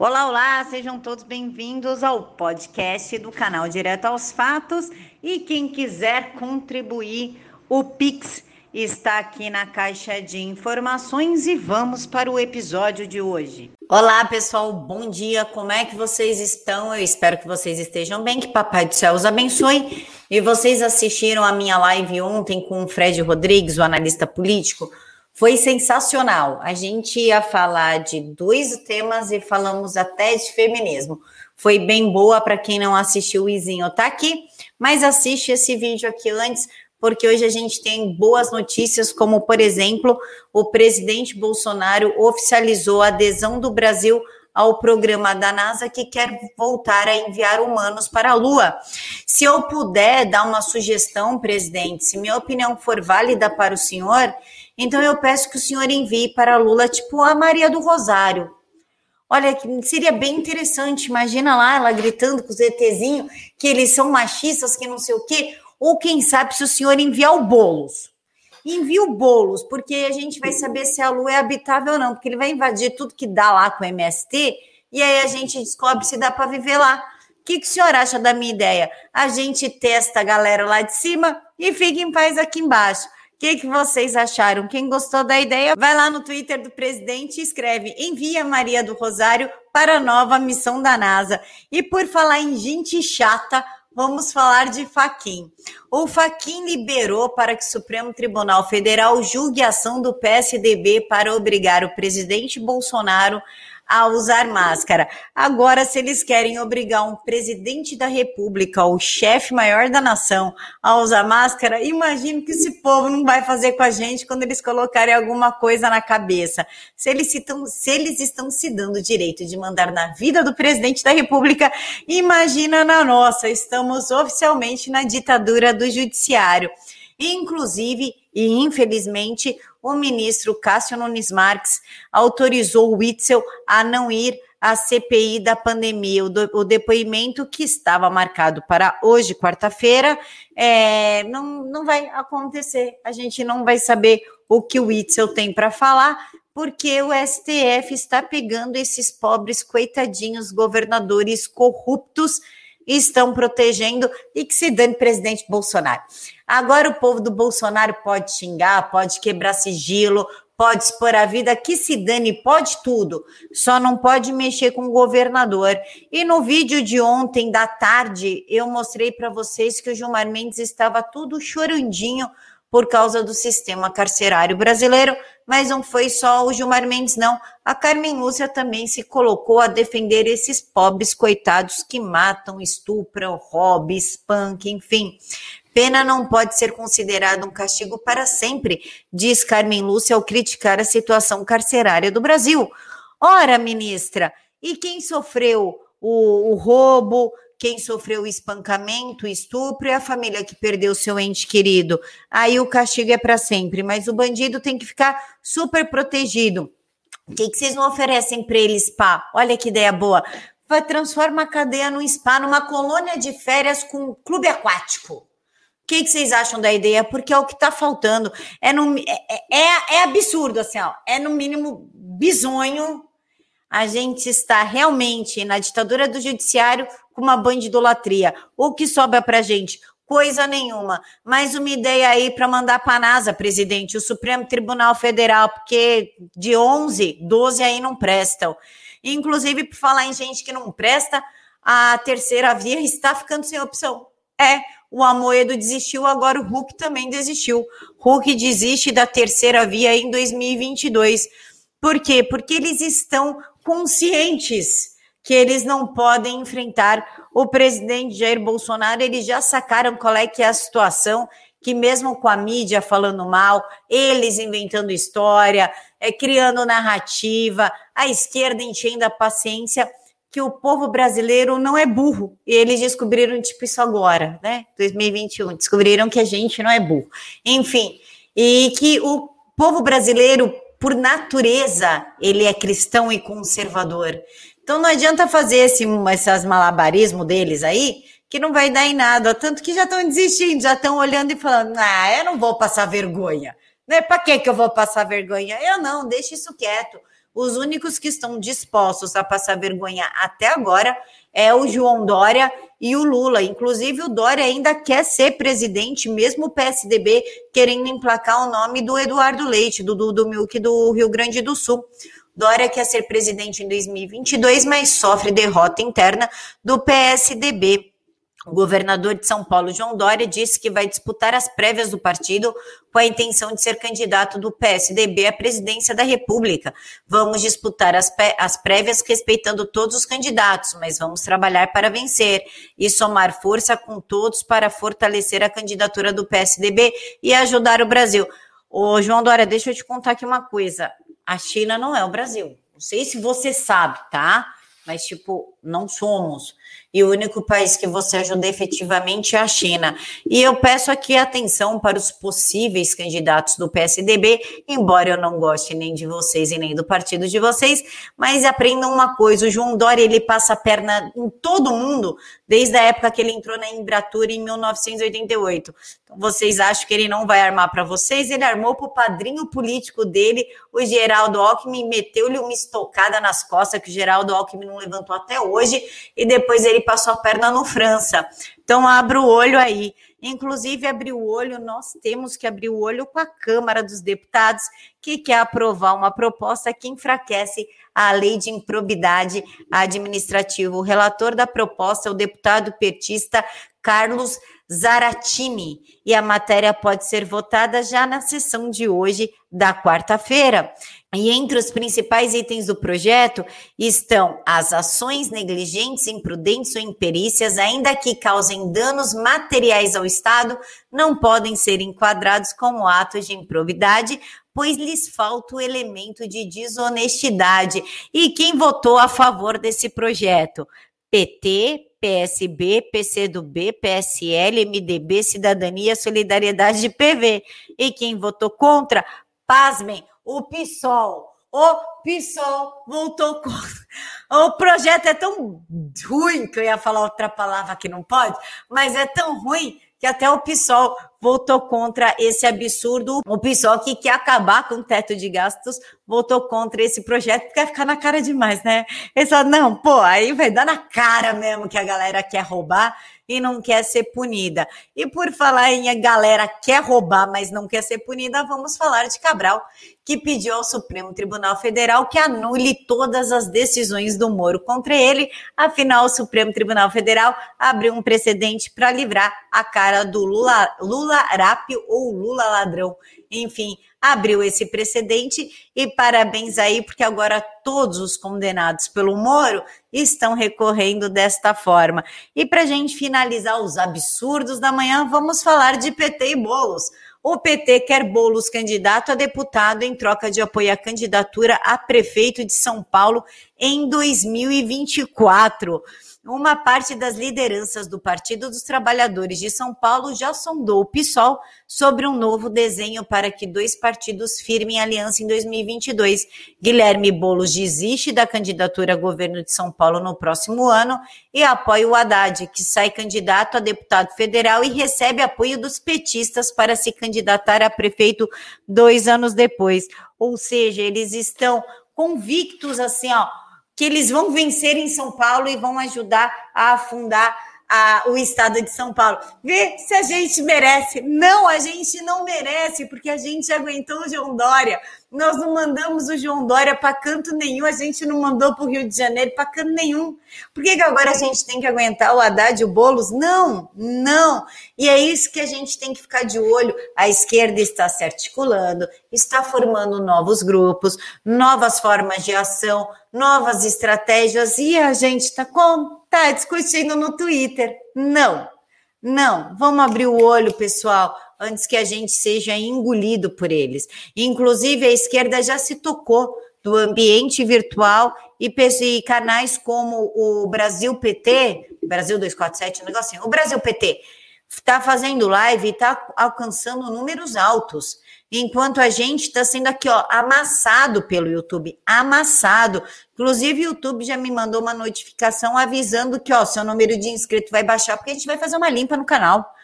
Olá, olá, sejam todos bem-vindos ao podcast do canal Direto aos Fatos. E quem quiser contribuir, o Pix está aqui na caixa de informações e vamos para o episódio de hoje. Olá, pessoal, bom dia. Como é que vocês estão? Eu espero que vocês estejam bem, que Papai do Céu os abençoe. E vocês assistiram a minha live ontem com o Fred Rodrigues, o analista político? Foi sensacional. A gente ia falar de dois temas e falamos até de feminismo. Foi bem boa para quem não assistiu, o Izinho tá aqui, mas assiste esse vídeo aqui antes, porque hoje a gente tem boas notícias, como por exemplo, o presidente Bolsonaro oficializou a adesão do Brasil ao programa da NASA que quer voltar a enviar humanos para a Lua. Se eu puder dar uma sugestão, presidente, se minha opinião for válida para o senhor, então eu peço que o senhor envie para Lula, tipo a Maria do Rosário. Olha, seria bem interessante. Imagina lá ela gritando com os ETzinhos que eles são machistas, que não sei o quê. Ou quem sabe se o senhor enviar o bolos. Envia o bolos, porque a gente vai saber se a Lua é habitável ou não, porque ele vai invadir tudo que dá lá com o MST e aí a gente descobre se dá para viver lá. O que, que o senhor acha da minha ideia? A gente testa a galera lá de cima e fica em paz aqui embaixo. O que, que vocês acharam? Quem gostou da ideia, vai lá no Twitter do presidente e escreve: envia Maria do Rosário para a nova missão da NASA. E por falar em gente chata, vamos falar de Faquim. O Faquim liberou para que o Supremo Tribunal Federal julgue a ação do PSDB para obrigar o presidente Bolsonaro a usar máscara. Agora, se eles querem obrigar um presidente da República, o chefe maior da nação, a usar máscara, imagino que esse povo não vai fazer com a gente quando eles colocarem alguma coisa na cabeça. Se eles, estão, se eles estão se dando o direito de mandar na vida do presidente da República, imagina na nossa. Estamos oficialmente na ditadura do judiciário. Inclusive, e infelizmente, o ministro Cássio Nunes Marques autorizou o Witzel a não ir à CPI da pandemia. O, do, o depoimento que estava marcado para hoje, quarta-feira, é, não, não vai acontecer. A gente não vai saber o que o Witzel tem para falar, porque o STF está pegando esses pobres coitadinhos governadores corruptos estão protegendo e que se dane presidente Bolsonaro. Agora o povo do Bolsonaro pode xingar, pode quebrar sigilo, pode expor a vida, que se dane, pode tudo, só não pode mexer com o governador. E no vídeo de ontem da tarde, eu mostrei para vocês que o Gilmar Mendes estava tudo chorandinho por causa do sistema carcerário brasileiro, mas não foi só o Gilmar Mendes, não. A Carmen Lúcia também se colocou a defender esses pobres coitados que matam, estupram, roubam, espancam, enfim. Pena não pode ser considerado um castigo para sempre, diz Carmen Lúcia ao criticar a situação carcerária do Brasil. Ora, ministra, e quem sofreu o, o roubo, quem sofreu espancamento, estupro e a família que perdeu seu ente querido. Aí o castigo é para sempre, mas o bandido tem que ficar super protegido. O que, que vocês não oferecem para ele, spa? Olha que ideia boa. Vai transformar a cadeia num spa, numa colônia de férias com clube aquático. O que, que, vocês acham da ideia? Porque é o que está faltando. É, no, é, é, é, absurdo, assim, ó. É no mínimo bizonho. A gente está realmente na ditadura do judiciário com uma bandidolatria. O que sobra para gente? Coisa nenhuma. Mais uma ideia aí para mandar para a NASA, presidente, o Supremo Tribunal Federal, porque de 11, 12 aí não prestam. Inclusive, por falar em gente que não presta, a terceira via está ficando sem opção. É, o Amoedo desistiu, agora o Hulk também desistiu. Hulk desiste da terceira via em 2022. Por quê? Porque eles estão conscientes que eles não podem enfrentar o presidente Jair Bolsonaro. Eles já sacaram qual é que é a situação, que mesmo com a mídia falando mal, eles inventando história, é, criando narrativa, a esquerda enchendo a paciência, que o povo brasileiro não é burro. E eles descobriram, tipo, isso agora, né? 2021, descobriram que a gente não é burro. Enfim, e que o povo brasileiro, por natureza, ele é cristão e conservador. Então não adianta fazer esse, esses malabarismo deles aí, que não vai dar em nada. Tanto que já estão desistindo, já estão olhando e falando: ah, eu não vou passar vergonha. Né? Para que, que eu vou passar vergonha? Eu não, deixa isso quieto. Os únicos que estão dispostos a passar vergonha até agora é o João Dória e o Lula. Inclusive, o Dória ainda quer ser presidente, mesmo o PSDB querendo emplacar o nome do Eduardo Leite, do, do Milk do Rio Grande do Sul. Dória quer ser presidente em 2022, mas sofre derrota interna do PSDB. O governador de São Paulo, João Dória, disse que vai disputar as prévias do partido com a intenção de ser candidato do PSDB à presidência da República. Vamos disputar as, as prévias respeitando todos os candidatos, mas vamos trabalhar para vencer e somar força com todos para fortalecer a candidatura do PSDB e ajudar o Brasil. Ô, João Dória, deixa eu te contar aqui uma coisa. A China não é o Brasil. Não sei se você sabe, tá? Mas, tipo, não somos e o único país que você ajuda efetivamente é a China. E eu peço aqui atenção para os possíveis candidatos do PSDB, embora eu não goste nem de vocês e nem do partido de vocês, mas aprendam uma coisa, o João Dória, ele passa a perna em todo mundo, desde a época que ele entrou na Embratur em 1988. Então, vocês acham que ele não vai armar para vocês? Ele armou para o padrinho político dele, o Geraldo Alckmin, meteu-lhe uma estocada nas costas que o Geraldo Alckmin não levantou até hoje, e depois ele passou a perna no França. Então, abra o olho aí. Inclusive, abrir o olho, nós temos que abrir o olho com a Câmara dos Deputados, que quer aprovar uma proposta que enfraquece a lei de improbidade administrativa. O relator da proposta é o deputado petista Carlos Zaratini, e a matéria pode ser votada já na sessão de hoje, da quarta-feira. E entre os principais itens do projeto estão as ações negligentes, imprudentes ou imperícias, ainda que causem danos materiais ao Estado, não podem ser enquadrados como atos de improbidade, pois lhes falta o elemento de desonestidade. E quem votou a favor desse projeto? PT, PSB, PCdoB, PSL, MDB, Cidadania, Solidariedade de PV. E quem votou contra? Pasmem, o PSOL. O PSOL voltou contra. O projeto é tão ruim, que eu ia falar outra palavra que não pode, mas é tão ruim que até o PSOL votou contra esse absurdo. O PSOL que quer acabar com o teto de gastos votou contra esse projeto, porque vai ficar na cara demais, né? Ele falou, não, pô, aí vai dar na cara mesmo que a galera quer roubar e não quer ser punida. E por falar em a galera quer roubar, mas não quer ser punida, vamos falar de Cabral, que pediu ao Supremo Tribunal Federal que anule todas as decisões do Moro contra ele. Afinal, o Supremo Tribunal Federal abriu um precedente para livrar a cara do Lula, Lula Rápio ou Lula Ladrão. Enfim, abriu esse precedente e parabéns aí, porque agora todos os condenados pelo Moro estão recorrendo desta forma. E para a gente finalizar os absurdos da manhã, vamos falar de PT e bolos. O PT quer Bolos candidato a deputado em troca de apoio à candidatura a prefeito de São Paulo em 2024. Uma parte das lideranças do Partido dos Trabalhadores de São Paulo já sondou o PSOL sobre um novo desenho para que dois partidos firmem aliança em 2022. Guilherme Boulos desiste da candidatura a governo de São Paulo no próximo ano e apoia o Haddad, que sai candidato a deputado federal e recebe apoio dos petistas para se candidatar a prefeito dois anos depois. Ou seja, eles estão convictos assim, ó que eles vão vencer em São Paulo e vão ajudar a afundar a, o estado de São Paulo. Vê se a gente merece. Não, a gente não merece, porque a gente aguentou o João Dória. Nós não mandamos o João Dória para canto nenhum, a gente não mandou para o Rio de Janeiro para canto nenhum. Por que, que agora a gente tem que aguentar o Haddad e o Boulos? Não, não. E é isso que a gente tem que ficar de olho. A esquerda está se articulando, está formando novos grupos, novas formas de ação, novas estratégias, e a gente está com tá discutindo no Twitter. Não, não. Vamos abrir o olho, pessoal antes que a gente seja engolido por eles. Inclusive, a esquerda já se tocou do ambiente virtual e, e canais como o Brasil PT, Brasil 247, um negocinho, o Brasil PT está fazendo live e está alcançando números altos. Enquanto a gente está sendo aqui, ó, amassado pelo YouTube, amassado. Inclusive, o YouTube já me mandou uma notificação avisando que, ó, seu número de inscritos vai baixar, porque a gente vai fazer uma limpa no canal.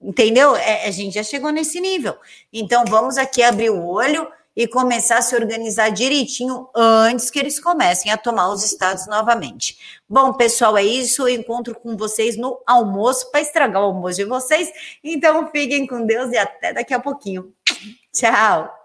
Entendeu? É, a gente já chegou nesse nível. Então vamos aqui abrir o olho e começar a se organizar direitinho antes que eles comecem a tomar os estados novamente. Bom, pessoal, é isso. Eu encontro com vocês no almoço para estragar o almoço de vocês. Então, fiquem com Deus e até daqui a pouquinho. Tchau.